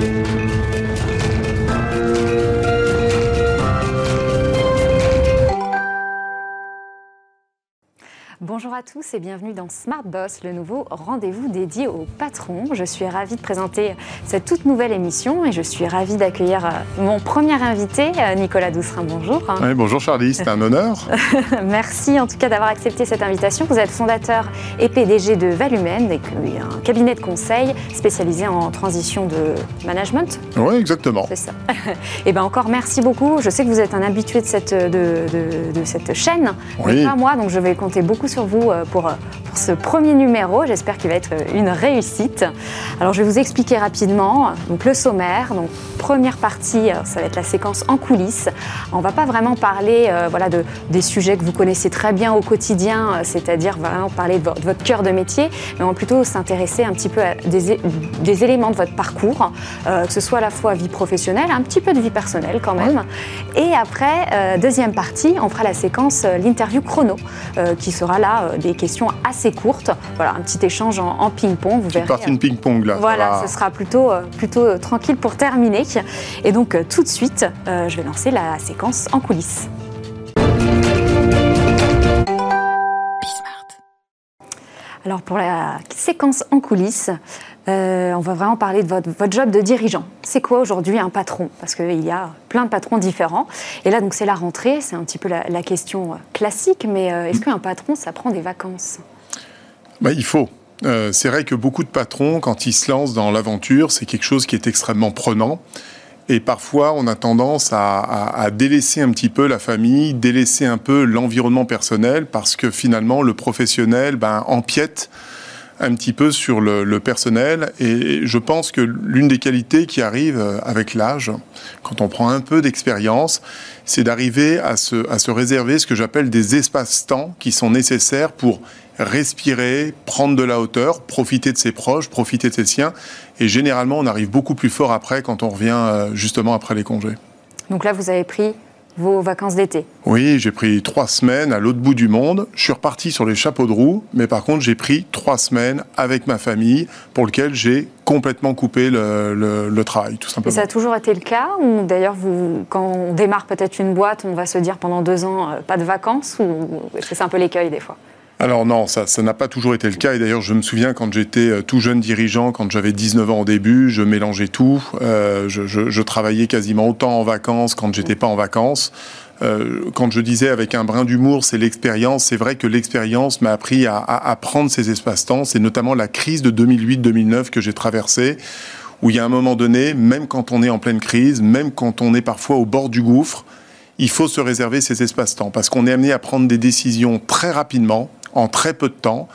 Thank you. Bonjour à tous et bienvenue dans Smart Boss, le nouveau rendez-vous dédié aux patrons. Je suis ravie de présenter cette toute nouvelle émission et je suis ravie d'accueillir euh, mon premier invité, euh, Nicolas Doucerin. Bonjour. Oui, bonjour Charlie, c'est un honneur. Merci en tout cas d'avoir accepté cette invitation. Vous êtes fondateur et PDG de Valumen, un cabinet de conseil spécialisé en transition de management. Oui, exactement. C'est ça. Et bien encore merci beaucoup. Je sais que vous êtes un habitué de cette, de, de, cette chaîne, oui. mais pas moi, donc je vais compter beaucoup sur vous euh, pour, ce premier numéro. J'espère qu'il va être une réussite. Alors, je vais vous expliquer rapidement donc, le sommaire. Donc, première partie, euh, ça va être la séquence en coulisses. On ne va pas vraiment parler euh, voilà, de, des sujets que vous connaissez très bien au quotidien, c'est-à-dire vraiment parler de votre, cœur de métier, mais on va plutôt s'intéresser un petit peu à des, éléments de votre parcours, euh, que ce soit à la fois vie professionnelle, un petit peu de vie personnelle quand même. Et après, euh, deuxième partie, on fera la séquence l'interview chrono, euh, qui sera là des questions assez courtes. Voilà, un petit échange en, en ping-pong. Vous verrez. partie de ping-pong là. Voilà, ce sera plutôt, plutôt tranquille pour terminer. Et donc tout de suite, je vais lancer la séquence en coulisses. Alors pour la séquence en coulisses, euh, on va vraiment parler de votre, votre job de dirigeant. C'est quoi aujourd'hui un patron? Parce qu'il y a plein de patrons différents. Et là, donc c'est la rentrée, c'est un petit peu la, question classique, mais euh, est-ce qu'un patron, ça prend des vacances? Bah, Il faut. Euh, c'est vrai que beaucoup de patrons, quand ils se lancent dans l'aventure, c'est quelque chose qui est extrêmement prenant. Et parfois, on a tendance à, à, à, délaisser un petit peu la famille, délaisser un peu l'environnement personnel, parce que finalement, le professionnel ben, empiète un petit peu sur le, personnel. Et je pense que l'une des qualités qui arrive avec l'âge, quand on prend un peu d'expérience, c'est d'arriver à se, à se réserver ce que j'appelle des espaces-temps qui sont nécessaires pour respirer, prendre de la hauteur, profiter de ses proches, profiter de ses siens. Et généralement, on arrive beaucoup plus fort après quand on revient justement après les congés. Donc là, vous avez pris vos vacances d'été Oui, j'ai pris trois semaines à l'autre bout du monde. Je suis reparti sur les chapeaux de roue, mais par contre, j'ai pris trois semaines avec ma famille pour lequel j'ai complètement coupé le, le, le, travail, tout simplement. Et ça a toujours été le cas Ou d'ailleurs, quand on démarre peut-être une boîte, on va se dire pendant deux ans, euh, pas de vacances Ou est-ce que c'est un peu l'écueil des fois? Alors non, ça ça n'a pas toujours été le cas. Et d'ailleurs, je me souviens quand j'étais tout jeune dirigeant, quand j'avais 19 ans au début, je mélangeais tout. Euh, je, je, je, travaillais quasiment autant en vacances quand j'étais pas en vacances. Euh, quand je disais avec un brin d'humour, c'est l'expérience. C'est vrai que l'expérience m'a appris à, à, à, prendre ces espaces-temps. C'est notamment la crise de 2008-2009 que j'ai traversée où il y a un moment donné, même quand on est en pleine crise, même quand on est parfois au bord du gouffre, il faut se réserver ces espaces-temps parce qu'on est amené à prendre des décisions très rapidement en très peu de temps.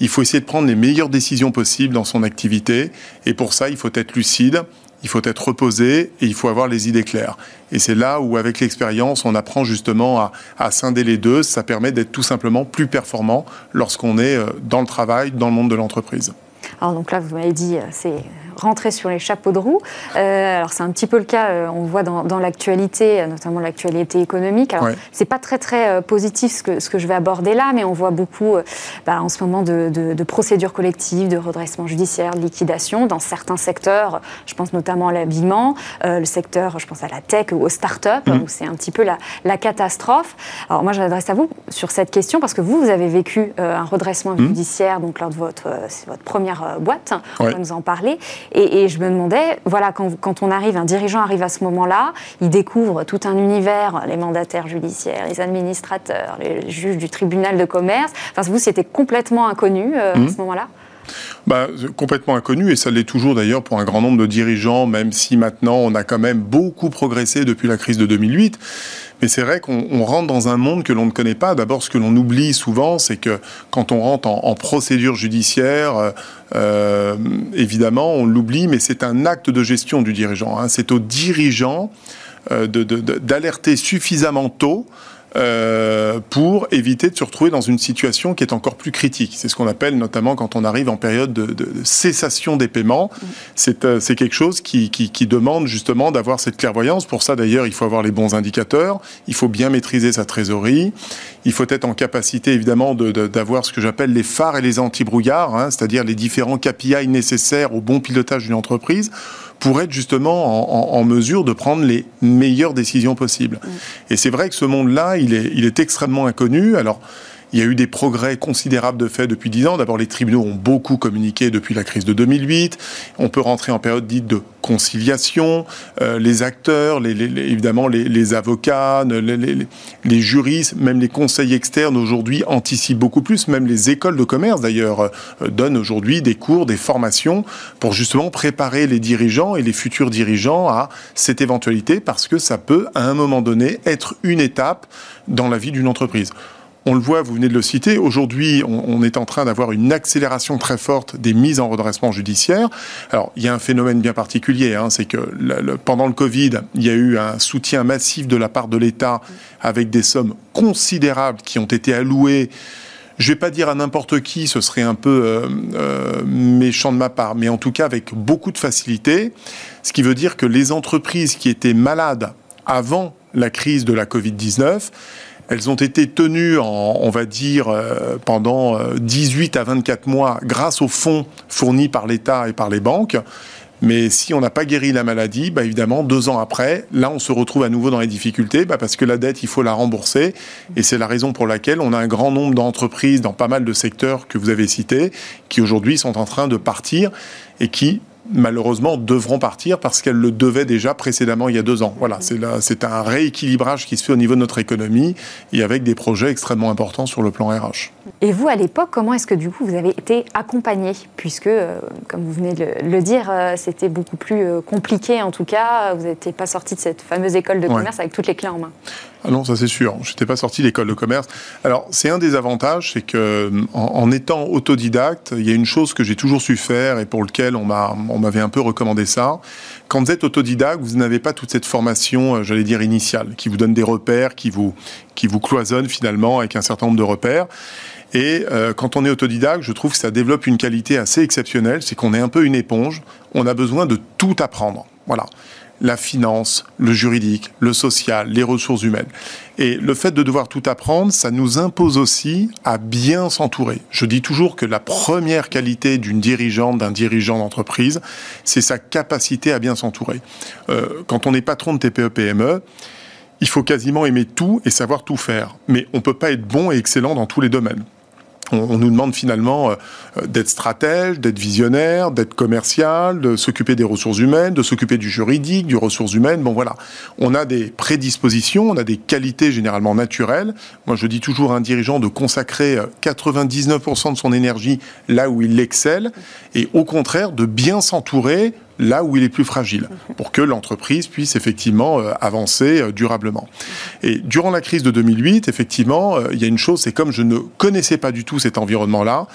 Il faut essayer de prendre les meilleures décisions possibles dans son activité. Et pour ça, il faut être lucide, il faut être reposé et il faut avoir les idées claires. Et c'est là où, avec l'expérience, on apprend justement à, à, scinder les deux. Ça permet d'être tout simplement plus performant lorsqu'on est dans le travail, dans le monde de l'entreprise. Alors donc là, vous m'avez dit, c'est rentrer sur les chapeaux de roue. Euh, alors c'est un petit peu le cas, euh, on voit dans, dans l'actualité, notamment l'actualité économique. Alors ouais. c'est pas très très euh, positif ce que, ce que je vais aborder là, mais on voit beaucoup euh, bah, en ce moment de, de, de, procédures collectives, de redressement judiciaire, de liquidation dans certains secteurs. Je pense notamment à l'habillement, le secteur, je pense à la tech ou aux startups, mmh. où c'est un petit peu la, la catastrophe. Alors moi j'adresse à vous sur cette question parce que vous, vous avez vécu un redressement mmh. judiciaire donc lors de votre, votre première boîte, on va nous en parler. Et, et, je me demandais, voilà, quand, quand, on arrive, un dirigeant arrive à ce moment-là, il découvre tout un univers, les mandataires judiciaires, les administrateurs, les juges du tribunal de commerce. Enfin, vous, c'était complètement inconnu euh, mmh. à ce moment-là? Bah, complètement inconnu, et ça l'est toujours d'ailleurs pour un grand nombre de dirigeants, même si maintenant on a quand même beaucoup progressé depuis la crise de 2008. Mais c'est vrai qu'on rentre dans un monde que l'on ne connaît pas. D'abord, ce que l'on oublie souvent, c'est que quand on rentre en, procédure judiciaire, euh, évidemment, on l'oublie, mais c'est un acte de gestion du dirigeant. Hein. C'est au dirigeant euh, d'alerter suffisamment tôt euh, pour éviter de se retrouver dans une situation qui est encore plus critique. C'est ce qu'on appelle notamment quand on arrive en période de, cessation des paiements. C'est euh, quelque chose qui, qui, qui, demande justement d'avoir cette clairvoyance. Pour ça, d'ailleurs, il faut avoir les bons indicateurs, il faut bien maîtriser sa trésorerie, il faut être en capacité, évidemment, d'avoir ce que j'appelle les phares et les anti-brouillards, hein, c'est-à-dire les différents KPI nécessaires au bon pilotage d'une entreprise pour être justement en, mesure de prendre les meilleures décisions possibles. Mm. Et c'est vrai que ce monde-là, il est, il est extrêmement inconnu. Alors, il y a eu des progrès considérables de fait depuis dix ans. D'abord, les tribunaux ont beaucoup communiqué depuis la crise de 2008. On peut rentrer en période dite de conciliation. Euh, les acteurs, évidemment les, avocats, les, juristes, même les conseils externes aujourd'hui anticipent beaucoup plus. Même les écoles de commerce, d'ailleurs, euh, donnent aujourd'hui des cours, des formations pour justement préparer les dirigeants et les futurs dirigeants à cette éventualité parce que ça peut, à un moment donné, être une étape dans la vie d'une entreprise. On le voit, vous venez de le citer, aujourd'hui, on, est en train d'avoir une accélération très forte des mises en redressement judiciaire. Alors, il y a un phénomène bien particulier, hein, c'est que pendant le Covid, il y a eu un soutien massif de la part de l'État avec des sommes considérables qui ont été allouées je ne vais pas dire à n'importe qui, ce serait un peu euh, euh, méchant de ma part, mais en tout cas avec beaucoup de facilité, ce qui veut dire que les entreprises qui étaient malades avant la crise de la Covid-19, elles ont été tenues, on va dire, euh, pendant 18 euh, à 24 mois grâce aux fonds fournis par l'État et par les banques. Mais si on n'a pas guéri la maladie, bah évidemment, deux ans après, là, on se retrouve à nouveau dans les difficultés, bah parce que la dette, il faut la rembourser. Et c'est la raison pour laquelle on a un grand nombre d'entreprises dans pas mal de secteurs que vous avez cités, qui aujourd'hui sont en train de partir et qui malheureusement devront partir parce qu'elles le devaient déjà précédemment il y a deux ans. Voilà, c'est un rééquilibrage qui se fait au niveau de notre économie et avec des projets extrêmement importants sur le plan RH. Et vous, à l'époque, comment est-ce que du coup vous avez été accompagné? Puisque, euh, comme vous venez de le, dire, euh, c'était beaucoup plus euh, compliqué en tout cas. Vous n'étiez pas sorti de cette fameuse école de commerce avec toutes les clés en main. Ah non, ça c'est sûr. Je n'étais pas sorti d'école de commerce. Alors, c'est un des avantages, c'est que en, étant autodidacte, il y a une chose que j'ai toujours su faire et pour lequel on m'avait un peu recommandé ça. Quand vous êtes autodidacte, vous n'avez pas toute cette formation, j'allais dire initiale, qui vous donne des repères, qui vous qui vous cloisonne finalement avec un certain nombre de repères. Et euh, quand on est autodidacte, je trouve que ça développe une qualité assez exceptionnelle, c'est qu'on est un peu une éponge, on a besoin de tout apprendre. Voilà. La finance, le juridique, le social, les ressources humaines. Et le fait de devoir tout apprendre, ça nous impose aussi à bien s'entourer. Je dis toujours que la première qualité d'une dirigeante, d'un dirigeant d'entreprise, c'est sa capacité à bien s'entourer. Euh, quand on est patron de TPE-PME, il faut quasiment aimer tout et savoir tout faire. Mais on ne peut pas être bon et excellent dans tous les domaines on, nous demande finalement euh, d'être stratège, d'être visionnaire, d'être commercial, de s'occuper des ressources humaines, de s'occuper du juridique, du ressources humaines. Bon voilà, on a des prédispositions, on a des qualités généralement naturelles. Moi, je dis toujours à un dirigeant de consacrer 99% euh, de son énergie là où il excelle et au contraire de bien s'entourer là où il est plus fragile, pour que l'entreprise puisse effectivement euh, avancer euh, durablement. Et durant la crise de 2008, effectivement, euh, il y a une chose, c'est comme je ne connaissais pas du tout cet environnement-là,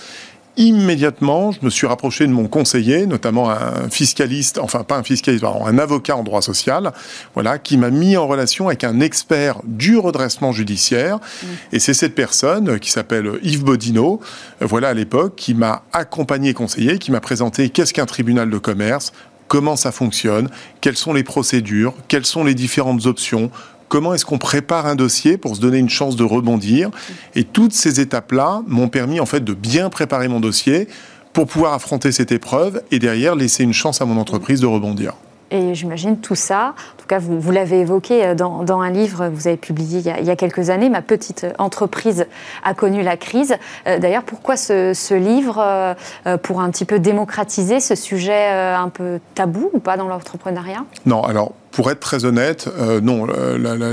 immédiatement, je me suis rapproché de mon conseiller, notamment un fiscaliste, enfin pas un fiscaliste, pardon, un avocat en droit social, voilà, qui m'a mis en relation avec un expert du redressement judiciaire. Mmh. Et c'est cette personne qui s'appelle Yves Bodino, voilà à l'époque, qui m'a accompagné conseiller, qui m'a présenté qu'est-ce qu'un tribunal de commerce, comment ça fonctionne, quelles sont les procédures, quelles sont les différentes options, comment est-ce qu'on prépare un dossier pour se donner une chance de rebondir. Et toutes ces étapes-là m'ont permis en fait de bien préparer mon dossier pour pouvoir affronter cette épreuve et derrière laisser une chance à mon entreprise de rebondir. Et j'imagine tout ça, en tout cas vous, l'avez évoqué euh, dans, un livre que vous avez publié il y, a, quelques années, Ma petite entreprise a connu la crise. Euh, d'ailleurs, pourquoi ce, livre euh, Pour un petit peu démocratiser ce sujet un peu tabou ou pas dans l'entrepreneuriat? Non, alors pour être très honnête, non.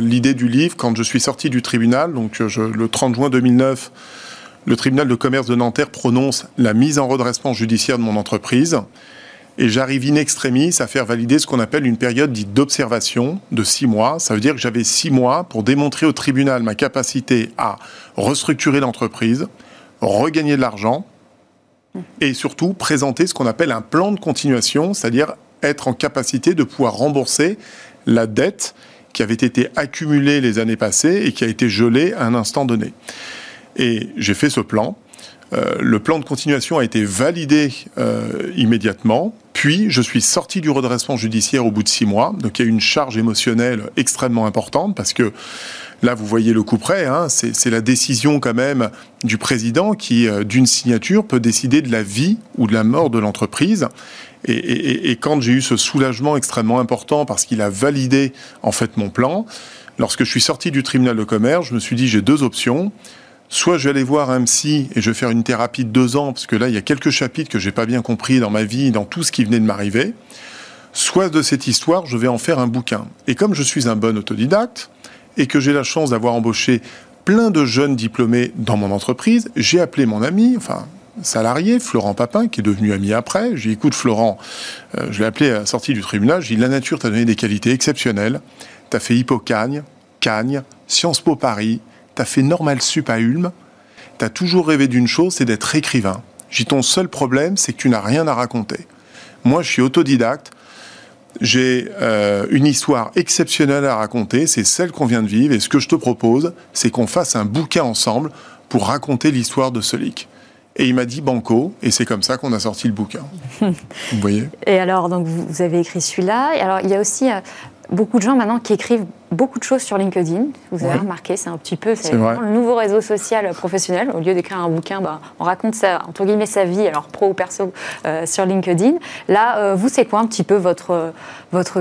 L'idée du livre, quand je suis sorti du tribunal, donc le 30 juin 2009, le tribunal de commerce de Nanterre prononce la mise en redressement judiciaire de mon entreprise et j'arrive in extremis à faire valider ce qu'on appelle une période dite d'observation de six mois. Ça veut dire que j'avais six mois pour démontrer au tribunal ma capacité à restructurer l'entreprise, regagner de l'argent et surtout présenter ce qu'on appelle un plan de continuation, c'est-à-dire être en capacité de pouvoir rembourser la dette qui avait été accumulée les années passées et qui a été gelée à un instant donné. Et j'ai fait ce plan. Euh, le plan de continuation a été validé euh, immédiatement. Puis, je suis sorti du redressement judiciaire au bout de six mois. Donc, il y a une charge émotionnelle extrêmement importante parce que là, vous voyez le coup près. Hein, c'est la décision quand même du président qui, euh, d'une signature, peut décider de la vie ou de la mort de l'entreprise. Et, quand j'ai eu ce soulagement extrêmement important parce qu'il a validé en fait mon plan, lorsque je suis sorti du tribunal de commerce, je me suis dit j'ai deux options. Soit je vais aller voir un psy et je vais faire une thérapie de deux ans, parce que là, il y a quelques chapitres que j'ai pas bien compris dans ma vie, dans tout ce qui venait de m'arriver. Soit de cette histoire, je vais en faire un bouquin. Et comme je suis un bon autodidacte, et que j'ai la chance d'avoir embauché plein de jeunes diplômés dans mon entreprise, j'ai appelé mon ami, enfin salarié, Florent Papin, qui est devenu ami après. J'ai dit, écoute Florent, euh, je l'ai appelé à la sortie du tribunal, j'ai dit, la nature t'a donné des qualités exceptionnelles. T'as fait Hippocagne, Cagne, Sciences Po Paris, t'as fait Normal Sup à Ulm. T'as toujours rêvé d'une chose, c'est d'être écrivain. J'ai ton seul problème, c'est que tu n'as rien à raconter. Moi, je suis autodidacte. J'ai euh, une histoire exceptionnelle à raconter, c'est celle qu'on vient de vivre, et ce que je te propose, c'est qu'on fasse un bouquin ensemble pour raconter l'histoire de leak. Et il m'a dit banco, et c'est comme ça qu'on a sorti le bouquin. vous voyez? Et alors, donc, vous avez écrit celui-là. Alors, il y a aussi euh, beaucoup de gens maintenant qui écrivent beaucoup de choses sur LinkedIn. Vous avez remarqué, c'est un petit peu c'est le nouveau réseau social professionnel. Au lieu d'écrire un bouquin, bah, on raconte ça, entre guillemets sa vie, alors pro ou perso, euh, sur LinkedIn. Là, euh, vous, c'est quoi un petit peu votre, votre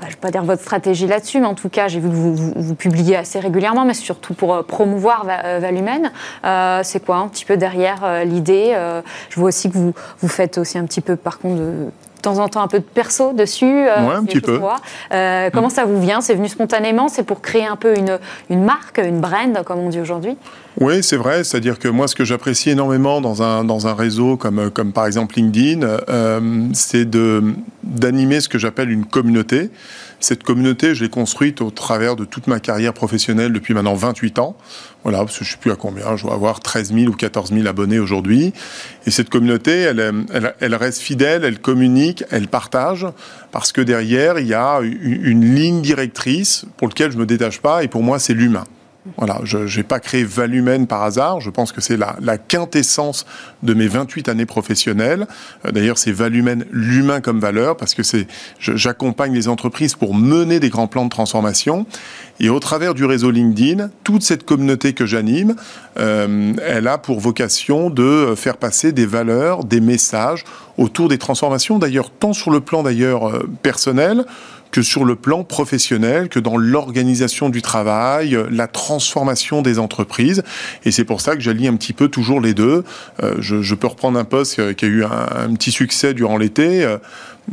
bah, je vais pas dire votre stratégie là-dessus, mais en tout cas, j'ai vu que vous, vous, publiez assez régulièrement, mais surtout pour euh, promouvoir Valumène. c'est quoi un petit peu derrière l'idée Je vois aussi que vous, vous faites aussi un petit peu, par contre, de de temps en temps un peu de perso dessus. Euh, ouais, un petit peu. Euh, comment ça vous vient? C'est venu spontanément C'est pour créer un peu une, une marque, une brand, comme on dit aujourd'hui? Oui, c'est vrai. C'est-à-dire que moi, ce que j'apprécie énormément dans un, dans un réseau comme, comme par exemple LinkedIn, euh, c'est d'animer ce que j'appelle une communauté. Cette communauté, je l'ai construite au travers de toute ma carrière professionnelle depuis maintenant 28 ans. Voilà, parce que je ne sais plus à combien, je dois avoir 13 000 ou 14 000 abonnés aujourd'hui. Et cette communauté, elle, elle, elle, reste fidèle, elle communique, elle partage, parce que derrière, il y a une ligne directrice pour laquelle je ne me détache pas, et pour moi, c'est l'humain. Voilà, je n'ai pas créé Valumène par hasard. Je pense que c'est la, quintessence de mes 28 années professionnelles. Euh, d'ailleurs, c'est Valumène l'humain comme valeur parce que c'est j'accompagne les entreprises pour mener des grands plans de transformation. Et au travers du réseau LinkedIn, toute cette communauté que j'anime, euh, elle a pour vocation de faire passer des valeurs, des messages autour des transformations. D'ailleurs, tant sur le plan d'ailleurs euh, personnel que sur le plan professionnel, que dans l'organisation du travail, la transformation des entreprises. Et c'est pour ça que j'allie un petit peu toujours les deux. Euh, je, peux reprendre un poste qui a eu un, un petit succès durant l'été.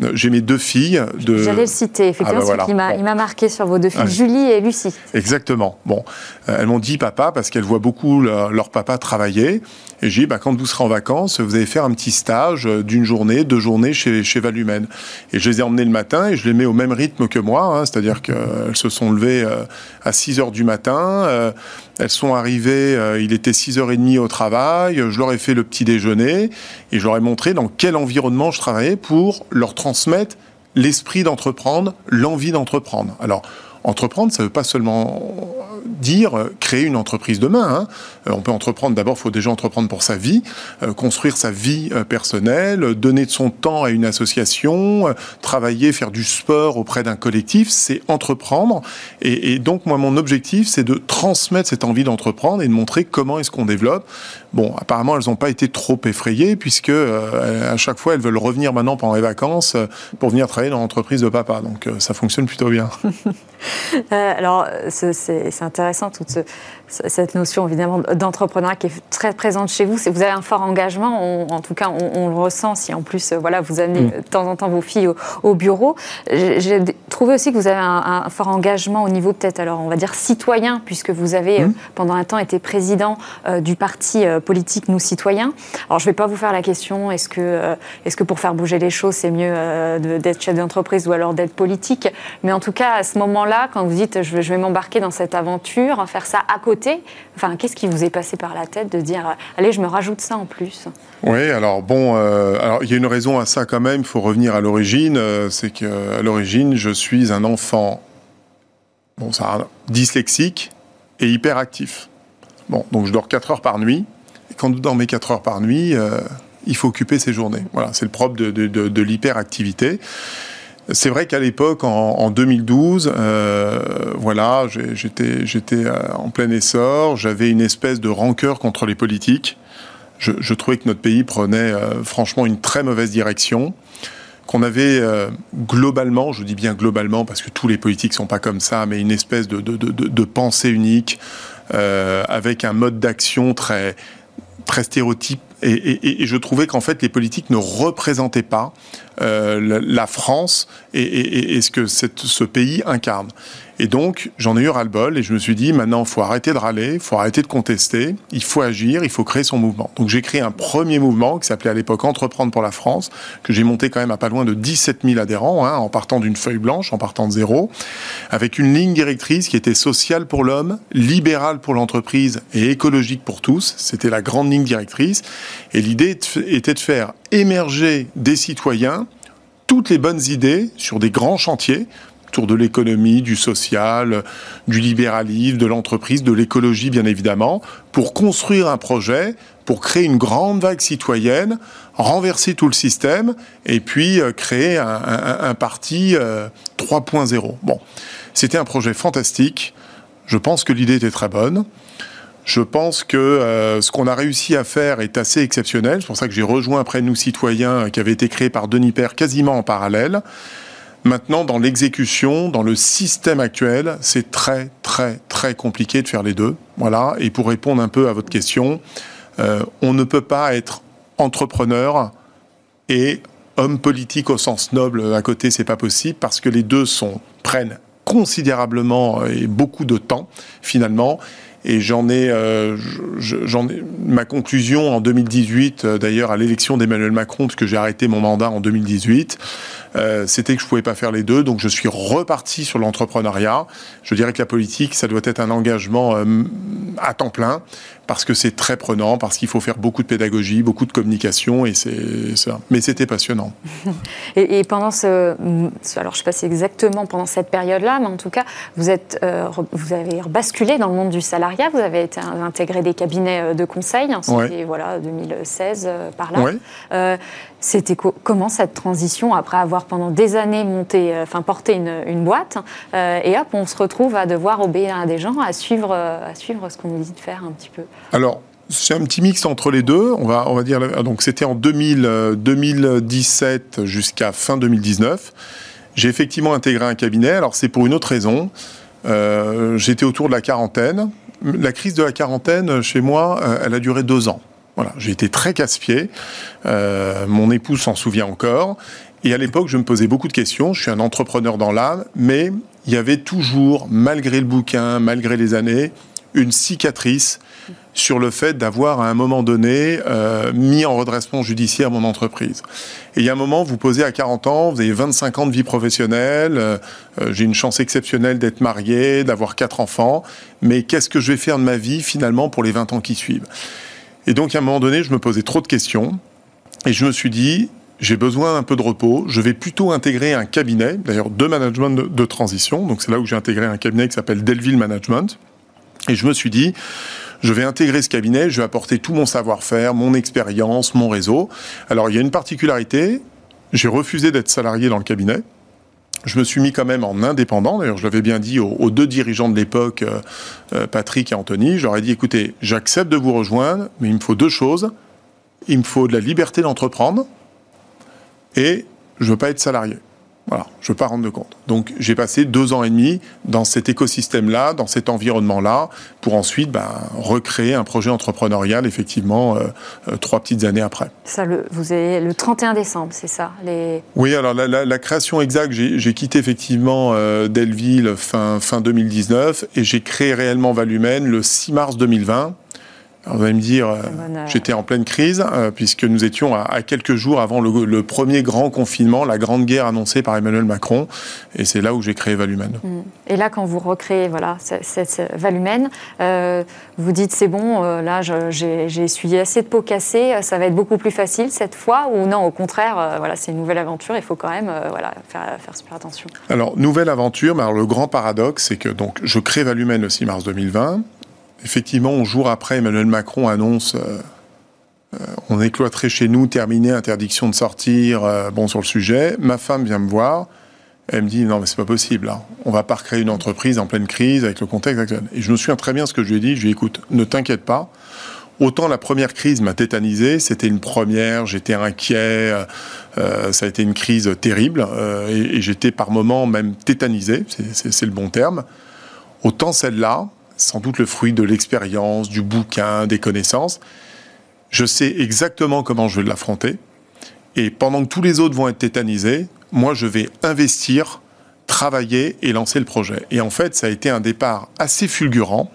Euh, j'ai mes deux filles. De... J'allais le citer, effectivement, ah bah il m'a marqué sur vos deux filles, Julie et Lucie. Exactement. Bon, euh, elles m'ont dit papa parce qu'elles voient beaucoup leur, papa travailler. Et j'ai dit, bah, quand vous serez en vacances, vous allez faire un petit stage d'une journée, deux journées chez, chez Valumène. Et je les ai emmenées le matin et je les mets au même rythme que moi, hein, c'est-à-dire qu'elles se sont levées euh, à 6 heures du matin. Euh, elles sont arrivées, il était 6h30 au travail, je leur ai fait le petit déjeuner et je leur ai montré dans quel environnement je travaillais pour leur transmettre l'esprit d'entreprendre, l'envie d'entreprendre. Alors, entreprendre, ça ne veut pas seulement dire euh, créer une entreprise demain. Hein. Euh, on peut entreprendre, d'abord, il faut déjà entreprendre pour sa vie, euh, construire sa vie personnelle, donner de son temps à une association, travailler, faire du sport auprès d'un collectif, c'est entreprendre. Et, donc, moi, mon objectif, c'est de transmettre cette envie d'entreprendre et de montrer comment est-ce qu'on développe. Bon, apparemment, elles n'ont pas été trop effrayées, puisque à chaque fois, elles veulent revenir maintenant pendant les vacances pour venir travailler dans l'entreprise de papa. Donc, ça fonctionne plutôt bien. alors, c'est intéressant toute ce, cette notion évidemment d'entrepreneuriat qui est très présente chez vous. Vous avez un fort engagement, en tout cas on, le ressent si en plus euh, voilà, vous amenez mm. de temps en temps vos filles au, bureau. J'ai trouvé aussi que vous avez un, fort engagement au niveau peut-être alors on va dire citoyen puisque vous avez euh, mm. pendant un temps été président euh, du parti politique Nous Citoyens. Alors je ne vais pas vous faire la question est-ce que, est que pour faire bouger les choses c'est mieux d'être chef d'entreprise ou alors d'être politique? Mais en tout cas à ce moment-là quand vous dites je vais m'embarquer dans cette aventure, faire ça à côté Enfin, qu'est-ce qui vous est passé par la tête de dire, allez, je me rajoute ça en plus? Oui, alors bon, euh, alors il y a une raison à ça quand même. Il faut revenir à l'origine. Euh, c'est que à l'origine, je suis un enfant, bon, dyslexique et hyperactif. Bon, donc je dors 4 heures par nuit. Et quand vous dormez 4 heures par nuit, euh, il faut occuper ses journées. Voilà, c'est le propre de l'hyperactivité. C'est vrai qu'à l'époque, en, 2012, euh, voilà, j'étais euh, en plein essor, j'avais une espèce de rancœur contre les politiques. Je, trouvais que notre pays prenait euh, franchement une très mauvaise direction, qu'on avait globalement, je dis bien globalement parce que tous les politiques sont pas comme ça, mais une espèce de, de pensée unique avec un mode d'action très très stéréotype et, je trouvais qu'en fait les politiques ne représentaient pas euh, la, France et, ce que ce pays incarne. Et donc, j'en ai eu ras-le-bol et je me suis dit, maintenant, il faut arrêter de râler, il faut arrêter de contester, il faut agir, il faut créer son mouvement. Donc, j'ai créé un premier mouvement qui s'appelait à l'époque Entreprendre pour la France, que j'ai monté quand même à pas loin de 17 000 adhérents, hein, en partant d'une feuille blanche, en partant de zéro, avec une ligne directrice qui était sociale pour l'homme, libérale pour l'entreprise et écologique pour tous. C'était la grande ligne directrice. Et l'idée était de faire émerger des citoyens toutes les bonnes idées sur des grands chantiers autour de l'économie, du social, du libéralisme, de l'entreprise, de l'écologie bien évidemment, pour construire un projet, pour créer une grande vague citoyenne, renverser tout le système et puis euh, créer un, parti 3.0. Euh, bon, c'était un projet fantastique. Je pense que l'idée était très bonne. Je pense que euh, ce qu'on a réussi à faire est assez exceptionnel. C'est pour ça que j'ai rejoint après Nous Citoyens, qui avait été créé par Denis Père quasiment en parallèle. Maintenant, dans l'exécution, dans le système actuel, c'est très, très, très compliqué de faire les deux. Voilà. Et pour répondre un peu à votre question, euh, on ne peut pas être entrepreneur et homme politique au sens noble à côté, c'est pas possible parce que les deux sont prennent considérablement et beaucoup de temps finalement et j'en ai, euh, j'en ai, ma conclusion en 2018, euh, d'ailleurs à l'élection d'Emmanuel Macron, puisque j'ai arrêté mon mandat en 2018, euh, c'était que je pouvais pas faire les deux, donc je suis reparti sur l'entrepreneuriat. Je dirais que la politique, ça doit être un engagement à temps plein parce que c'est très prenant, parce qu'il faut faire beaucoup de pédagogie, beaucoup de communication, et c'est ça. Mais c'était passionnant. et, pendant ce, alors je sais pas si exactement pendant cette période-là, mais en tout cas, vous êtes, euh, vous avez basculé dans le monde du salariat. Vous avez été intégré des cabinets euh, de conseil. Hein, c'était voilà 2016 euh, par là. C'était comment cette transition après avoir pendant des années monté, enfin porté une, boîte, et hop, on se retrouve à devoir obéir à des gens, à suivre, à suivre ce qu'on nous dit de faire un petit peu. Alors, c'est un petit mix entre les deux. On va, on va dire, donc c'était en 2000, 2017 euh, jusqu'à fin 2019. J'ai effectivement intégré un cabinet. Alors c'est pour une autre raison. Euh, j'étais autour de la quarantaine. La crise de la quarantaine chez moi, euh, elle a duré deux ans. Voilà, j'ai été très casse-pied. mon épouse s'en souvient encore. Et à l'époque, je me posais beaucoup de questions. Je suis un entrepreneur dans l'âme, mais il y avait toujours, malgré le bouquin, malgré les années, une cicatrice sur le fait d'avoir à un moment donné euh, mis en redressement judiciaire mon entreprise. Et il y a un moment, vous posez à 40 ans, vous avez 25 ans de vie professionnelle, euh, euh, j'ai une chance exceptionnelle d'être marié, d'avoir quatre enfants, mais qu'est-ce que je vais faire de ma vie finalement pour les 20 ans qui suivent? Et donc à un moment donné, je me posais trop de questions et je me suis dit, j'ai besoin un peu de repos, je vais plutôt intégrer un cabinet, d'ailleurs de management de, de transition, donc c'est là où j'ai intégré un cabinet qui s'appelle Delville Management. Et je me suis dit, je vais intégrer ce cabinet, je vais apporter tout mon savoir-faire, mon expérience, mon réseau. Alors il y a une particularité, j'ai refusé d'être salarié dans le cabinet. Je me suis mis quand même en indépendant. D'ailleurs, je l'avais bien dit aux, deux dirigeants de l'époque, euh, euh, Patrick et Anthony. J'aurais dit écoutez, j'accepte de vous rejoindre, mais il me faut deux choses. Il me faut de la liberté d'entreprendre et je ne veux pas être salarié. Voilà, je ne veux pas rendre de compte. Donc j'ai passé deux ans et demi dans cet écosystème-là, dans cet environnement-là, pour ensuite ben, recréer un projet entrepreneurial, effectivement, euh, euh, trois petites années après. Ça, le, vous avez le 31 décembre, c'est ça les... Oui, alors la, création exacte, j'ai quitté effectivement euh, Delville fin, fin 2019 et j'ai créé réellement Valumène le 6 mars 2020 vous allez me dire, euh, j'étais en pleine crise, euh, puisque nous étions à, quelques jours avant le, premier grand confinement, la grande guerre annoncée par Emmanuel Macron, et c'est là où j'ai créé Valumen. Mm. Et là, quand vous recréez voilà, cette, Valumen, euh, vous dites c'est bon, là j'ai essuyé assez de pots cassés, ça va être beaucoup plus facile cette fois, ou non, au contraire, voilà, c'est une nouvelle aventure, il faut quand même voilà, faire, faire super attention. Alors, nouvelle aventure, mais alors, le grand paradoxe, c'est que donc, je crée Valumen le 6 mars 2020, effectivement, jour après, Emmanuel Macron annonce euh, euh, on est cloîtré chez nous, terminé, interdiction de sortir, euh, bon, sur le sujet. Ma femme vient me voir. Elle me dit non mais c'est pas possible, hein. on va pas recréer une entreprise en pleine crise avec le contexte actuel. Et je me souviens très bien ce que je lui ai dit. Je lui ai dit écoute, ne t'inquiète pas, Autant la première crise m'a tétanisé, c'était une première, j'étais inquiet, ça a été une crise terrible et, j'étais par moments même tétanisé, c'est le bon terme. Autant celle-là, sans doute le fruit de l'expérience, du bouquin, des connaissances, je sais exactement comment je vais l'affronter. Et pendant que tous les autres vont être tétanisés, moi je vais investir travailler et lancer le projet. Et en fait, ça a été un départ assez fulgurant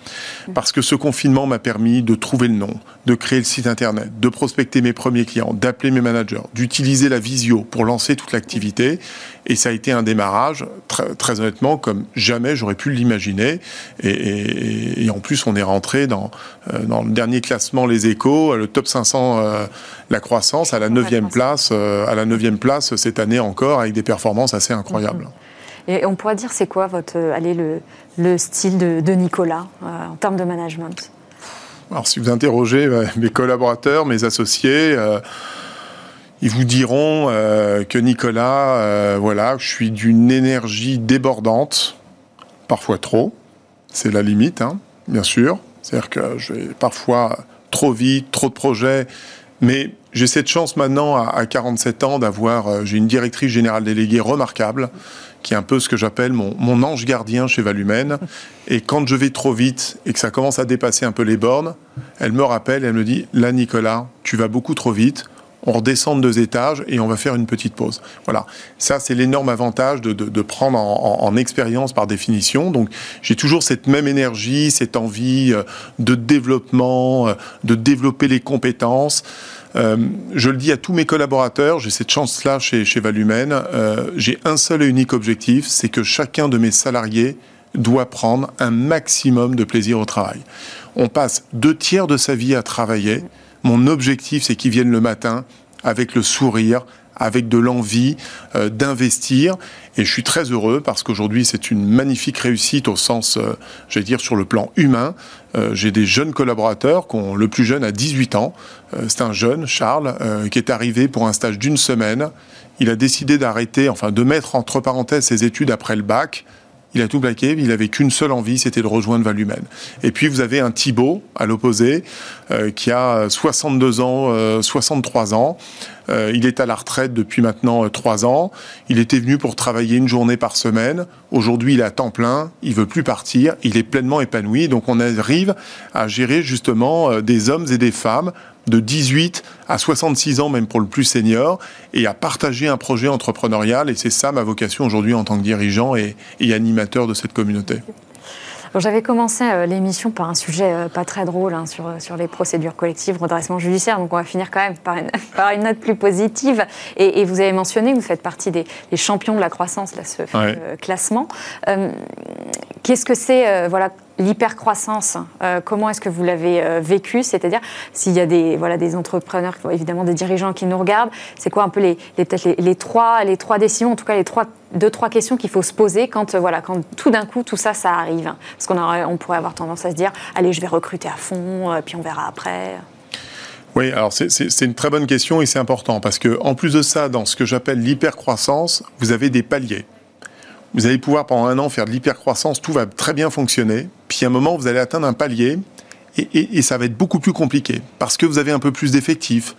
parce que ce confinement m'a permis de trouver le nom, de créer le site internet, de prospecter mes premiers clients, d'appeler mes managers, d'utiliser la visio pour lancer toute l'activité. Et ça a été un démarrage, très, honnêtement, comme jamais j'aurais pu l'imaginer. Et, en plus, on est rentré dans, euh, dans le dernier classement Les Échos, le top 500, euh, la croissance, à la neuvième place, euh, à la neuvième place cette année encore, avec des performances assez incroyables. Et on pourrait dire, c'est quoi votre, euh, allez, le, le style de, Nicolas euh, en termes de management? Alors, si vous interrogez euh, mes collaborateurs, mes associés, ils vous diront que Nicolas, voilà, je suis d'une énergie débordante, parfois trop. C'est la limite, hein, bien sûr. C'est-à-dire que je vais parfois trop vite, trop de projets, mais j'ai cette chance maintenant, à, 47 ans, d'avoir, j'ai une directrice générale déléguée remarquable, qui est un peu ce que j'appelle mon, mon, ange gardien chez Valumène. Et quand je vais trop vite et que ça commence à dépasser un peu les bornes, elle me rappelle, elle me dit, là Nicolas, tu vas beaucoup trop vite, on redescend de deux étages et on va faire une petite pause. Voilà, ça c'est l'énorme avantage de, de, prendre en, en, expérience par définition. Donc j'ai toujours cette même énergie, cette envie euh, de développement, euh, de développer les compétences. Euh, je le dis à tous mes collaborateurs, j'ai cette chance-là chez, chez Valumène, euh, j'ai un seul et unique objectif, c'est que chacun de mes salariés doit prendre un maximum de plaisir au travail. On passe deux tiers de sa vie à travailler. Mon objectif, c'est qu'ils viennent le matin avec le sourire, avec de l'envie euh, d'investir. Et je suis très heureux parce qu'aujourd'hui, c'est une magnifique réussite au sens, euh, j'allais dire, sur le plan humain. Euh, j'ai des jeunes collaborateurs, le plus jeune à 18 ans. c'est un jeune, Charles, qui est arrivé pour un stage d'une semaine. Il a décidé d'arrêter, enfin de mettre entre parenthèses ses études après le bac il a tout plaqué, il avait qu'une seule envie, c'était de rejoindre Valumène. Et puis vous avez un Thibaut à l'opposé, euh, qui a 62 ans, 63 euh, ans. Euh, il est à la retraite depuis maintenant 3 ans. Il était venu pour travailler une journée par semaine. Aujourd'hui, il est à temps plein, il veut plus partir, il est pleinement épanoui. Donc on arrive à gérer justement des hommes et des femmes de 18 à 66 ans, même pour le plus senior, et à partager un projet entrepreneurial. Et c'est ça ma vocation aujourd'hui en tant que dirigeant et, animateur de cette communauté. J'avais commencé euh, l'émission par un sujet euh, pas très drôle hein, sur, sur les procédures collectives, redressement judiciaire, donc on va finir quand même par une, par une note plus positive. Et, vous avez mentionné que vous faites partie des, champions de la croissance, là, ce classement. Euh, qu'est-ce que c'est voilà, l'hypercroissance, euh, comment est-ce que vous l'avez euh, vécu? C'est-à-dire, s'il y a des, voilà, des entrepreneurs, évidemment des dirigeants qui nous regardent, c'est quoi un peu les, les, les, trois, les trois décisions, en tout cas les trois, deux, trois questions qu'il faut se poser quand, euh, voilà, quand tout d'un coup tout ça, ça arrive Parce qu'on on pourrait avoir tendance à se dire, allez, je vais recruter à fond, puis on verra après. Oui, alors c'est une très bonne question et c'est important parce que en plus de ça, dans ce que j'appelle l'hypercroissance, vous avez des paliers. Vous allez pouvoir pendant un an faire de l'hypercroissance, tout va très bien fonctionner. Puis à un moment, vous allez atteindre un palier et, ça va être beaucoup plus compliqué parce que vous avez un peu plus d'effectifs,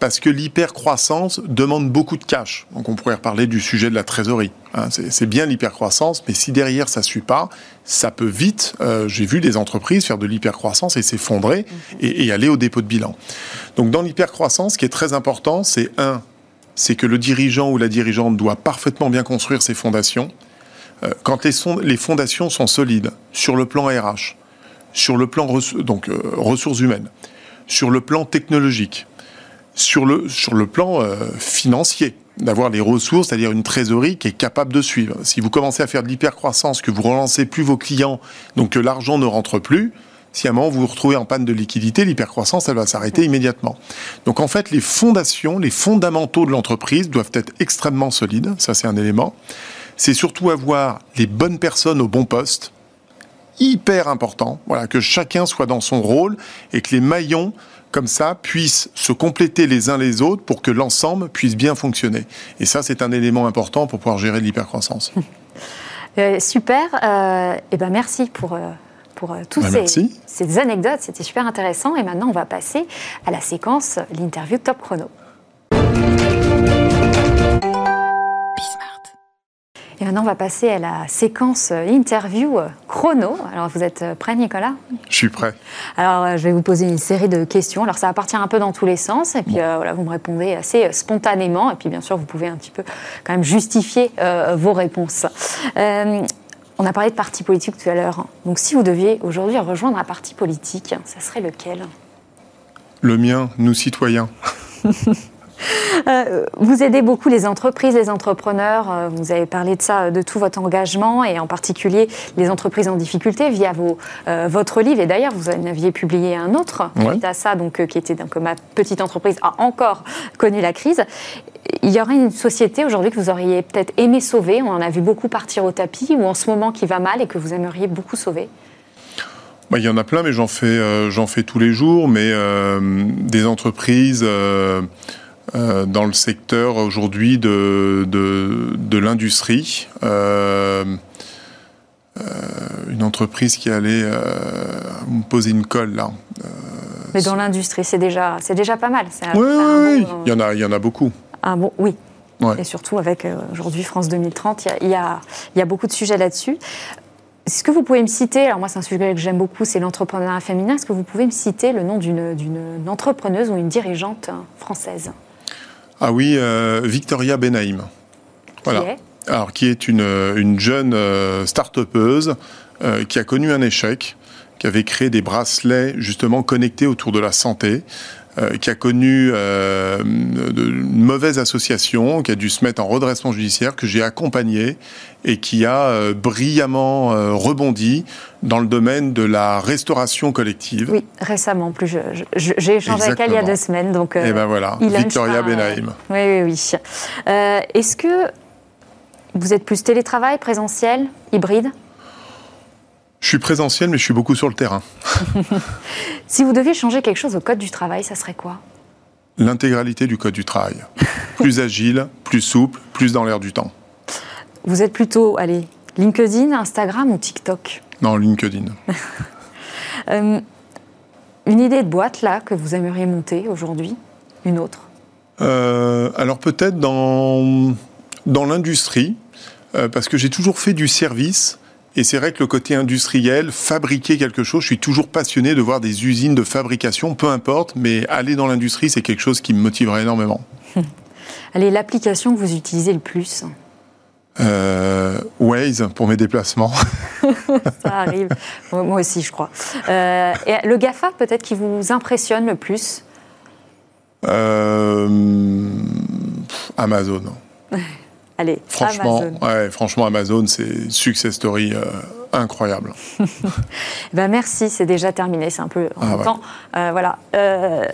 parce que l'hypercroissance demande beaucoup de cash. Donc on pourrait reparler du sujet de la trésorerie. Hein. c'est bien l'hypercroissance, mais si derrière ça ne suit pas, ça peut vite. Euh, j'ai vu des entreprises faire de l'hypercroissance et s'effondrer et, aller au dépôt de bilan. Donc dans l'hypercroissance, ce qui est très important, c'est un, c'est que le dirigeant ou la dirigeante doit parfaitement bien construire ses fondations euh, quand les, fondations sont solides sur le plan RH, sur le plan donc, euh, ressources humaines, sur le plan technologique, sur le, sur le plan euh, financier, d'avoir les ressources, c'est-à-dire une trésorerie qui est capable de suivre. Si vous commencez à faire de l'hypercroissance, que vous relancez plus vos clients, donc que l'argent ne rentre plus, si à un moment vous vous retrouvez en panne de liquidité, l'hypercroissance, elle va s'arrêter immédiatement. Donc en fait, les fondations, les fondamentaux de l'entreprise doivent être extrêmement solides, ça c'est un élément c'est surtout avoir les bonnes personnes au bon poste, hyper important, voilà, que chacun soit dans son rôle et que les maillons comme ça puissent se compléter les uns les autres pour que l'ensemble puisse bien fonctionner. Et ça, c'est un élément important pour pouvoir gérer l'hypercroissance. Euh, super. et euh, eh ben merci pour, euh, pour tous bah, ces, ces, anecdotes. C'était super intéressant. Et maintenant, on va passer à la séquence, l'interview top chrono. Et maintenant, on va passer à la séquence interview chrono. Alors, vous êtes prêt, Nicolas? Je suis prêt. Alors, je vais vous poser une série de questions. Alors, ça va partir un peu dans tous les sens. Et puis, euh, voilà, vous me répondez assez spontanément. Et puis, bien sûr, vous pouvez un petit peu quand même justifier euh, vos réponses. Euh, on a parlé de parti politique tout à l'heure. Donc, si vous deviez aujourd'hui rejoindre un parti politique, ça serait lequel? Le mien, nous citoyens. Euh, vous aidez beaucoup les entreprises, les entrepreneurs. Euh, vous avez parlé de ça, de tout votre engagement et en particulier les entreprises en difficulté via vos, euh, votre livre. Et d'ailleurs, vous en aviez publié un autre suite à ça, donc, qui était donc, ma petite entreprise a encore connu la crise. Il y aurait une société aujourd'hui que vous auriez peut-être aimé sauver. On en a vu beaucoup partir au tapis ou en ce moment qui va mal et que vous aimeriez beaucoup sauver. Bah, il y en a plein, mais j'en fais, j'en fais tous les jours. Mais des entreprises euh, dans le secteur aujourd'hui de, de, l'industrie. Euh, euh, une entreprise qui allait me poser une colle là. Mais dans l'industrie, c'est déjà, c'est déjà pas mal. Oui, oui, il, y en a, il y en a beaucoup. Ah bon, oui. Et surtout avec aujourd'hui France 2030, il y a, y a, beaucoup de sujets là-dessus. Est-ce que vous pouvez me citer, alors moi c'est un sujet que j'aime beaucoup, c'est l'entrepreneuriat féminin, est-ce que vous pouvez me citer le nom d'une entrepreneuse ou une dirigeante française? Ah oui, euh, Victoria Benaim. Voilà. Qui est? Alors, qui est une, une jeune euh, start-upeuse euh, qui a connu un échec, qui avait créé des bracelets justement connectés autour de la santé. Qui a connu une mauvaise association, qui a dû se mettre en redressement judiciaire, que j'ai accompagné et qui a brillamment rebondi dans le domaine de la restauration collective. Oui, récemment, plus j'ai échangé avec elle il y a deux semaines. Donc, et eh ben voilà, Victoria Benaim. oui, oui, oui. Euh, est-ce que vous êtes plus télétravail, présentiel, hybride? Je suis présentiel, mais je suis beaucoup sur le terrain. si vous deviez changer quelque chose au code du travail, ça serait quoi? L'intégralité du code du travail. plus agile, plus souple, plus dans l'air du temps. Vous êtes plutôt, allez, LinkedIn, Instagram ou TikTok? Non, LinkedIn. Euh, une idée de boîte, là, que vous aimeriez monter aujourd'hui? Une autre? Euh, Alors peut-être dans, dans l'industrie, euh, parce que j'ai toujours fait du service. Et c'est vrai que le côté industriel, fabriquer quelque chose, je suis toujours passionné de voir des usines de fabrication, peu importe, mais aller dans l'industrie, c'est quelque chose qui me motiverait énormément. Allez, l'application que vous utilisez le plus euh, Waze pour mes déplacements. Ça arrive. Moi aussi, je crois. Euh, et le GAFA, peut-être, qui vous impressionne le plus euh, Amazon. Allez, franchement, Amazon. Ouais, franchement, Amazon, c'est success story euh, incroyable. ben merci, c'est déjà terminé, c'est un peu en ah, temps. Euh, voilà. Euh,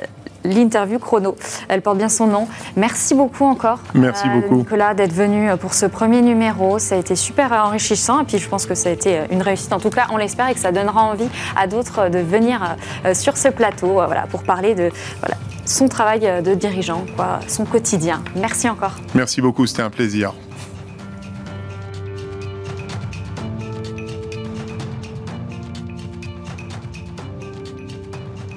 l'interview chrono, elle porte bien son nom. Merci beaucoup encore, merci beaucoup. Nicolas, d'être venu pour ce premier numéro. Ça a été super enrichissant et puis je pense que ça a été une réussite. En tout cas, on l'espère et que ça donnera envie à d'autres de venir sur ce plateau voilà, pour parler de voilà, son travail de dirigeant, son quotidien. Merci encore. Merci beaucoup, c'était un plaisir.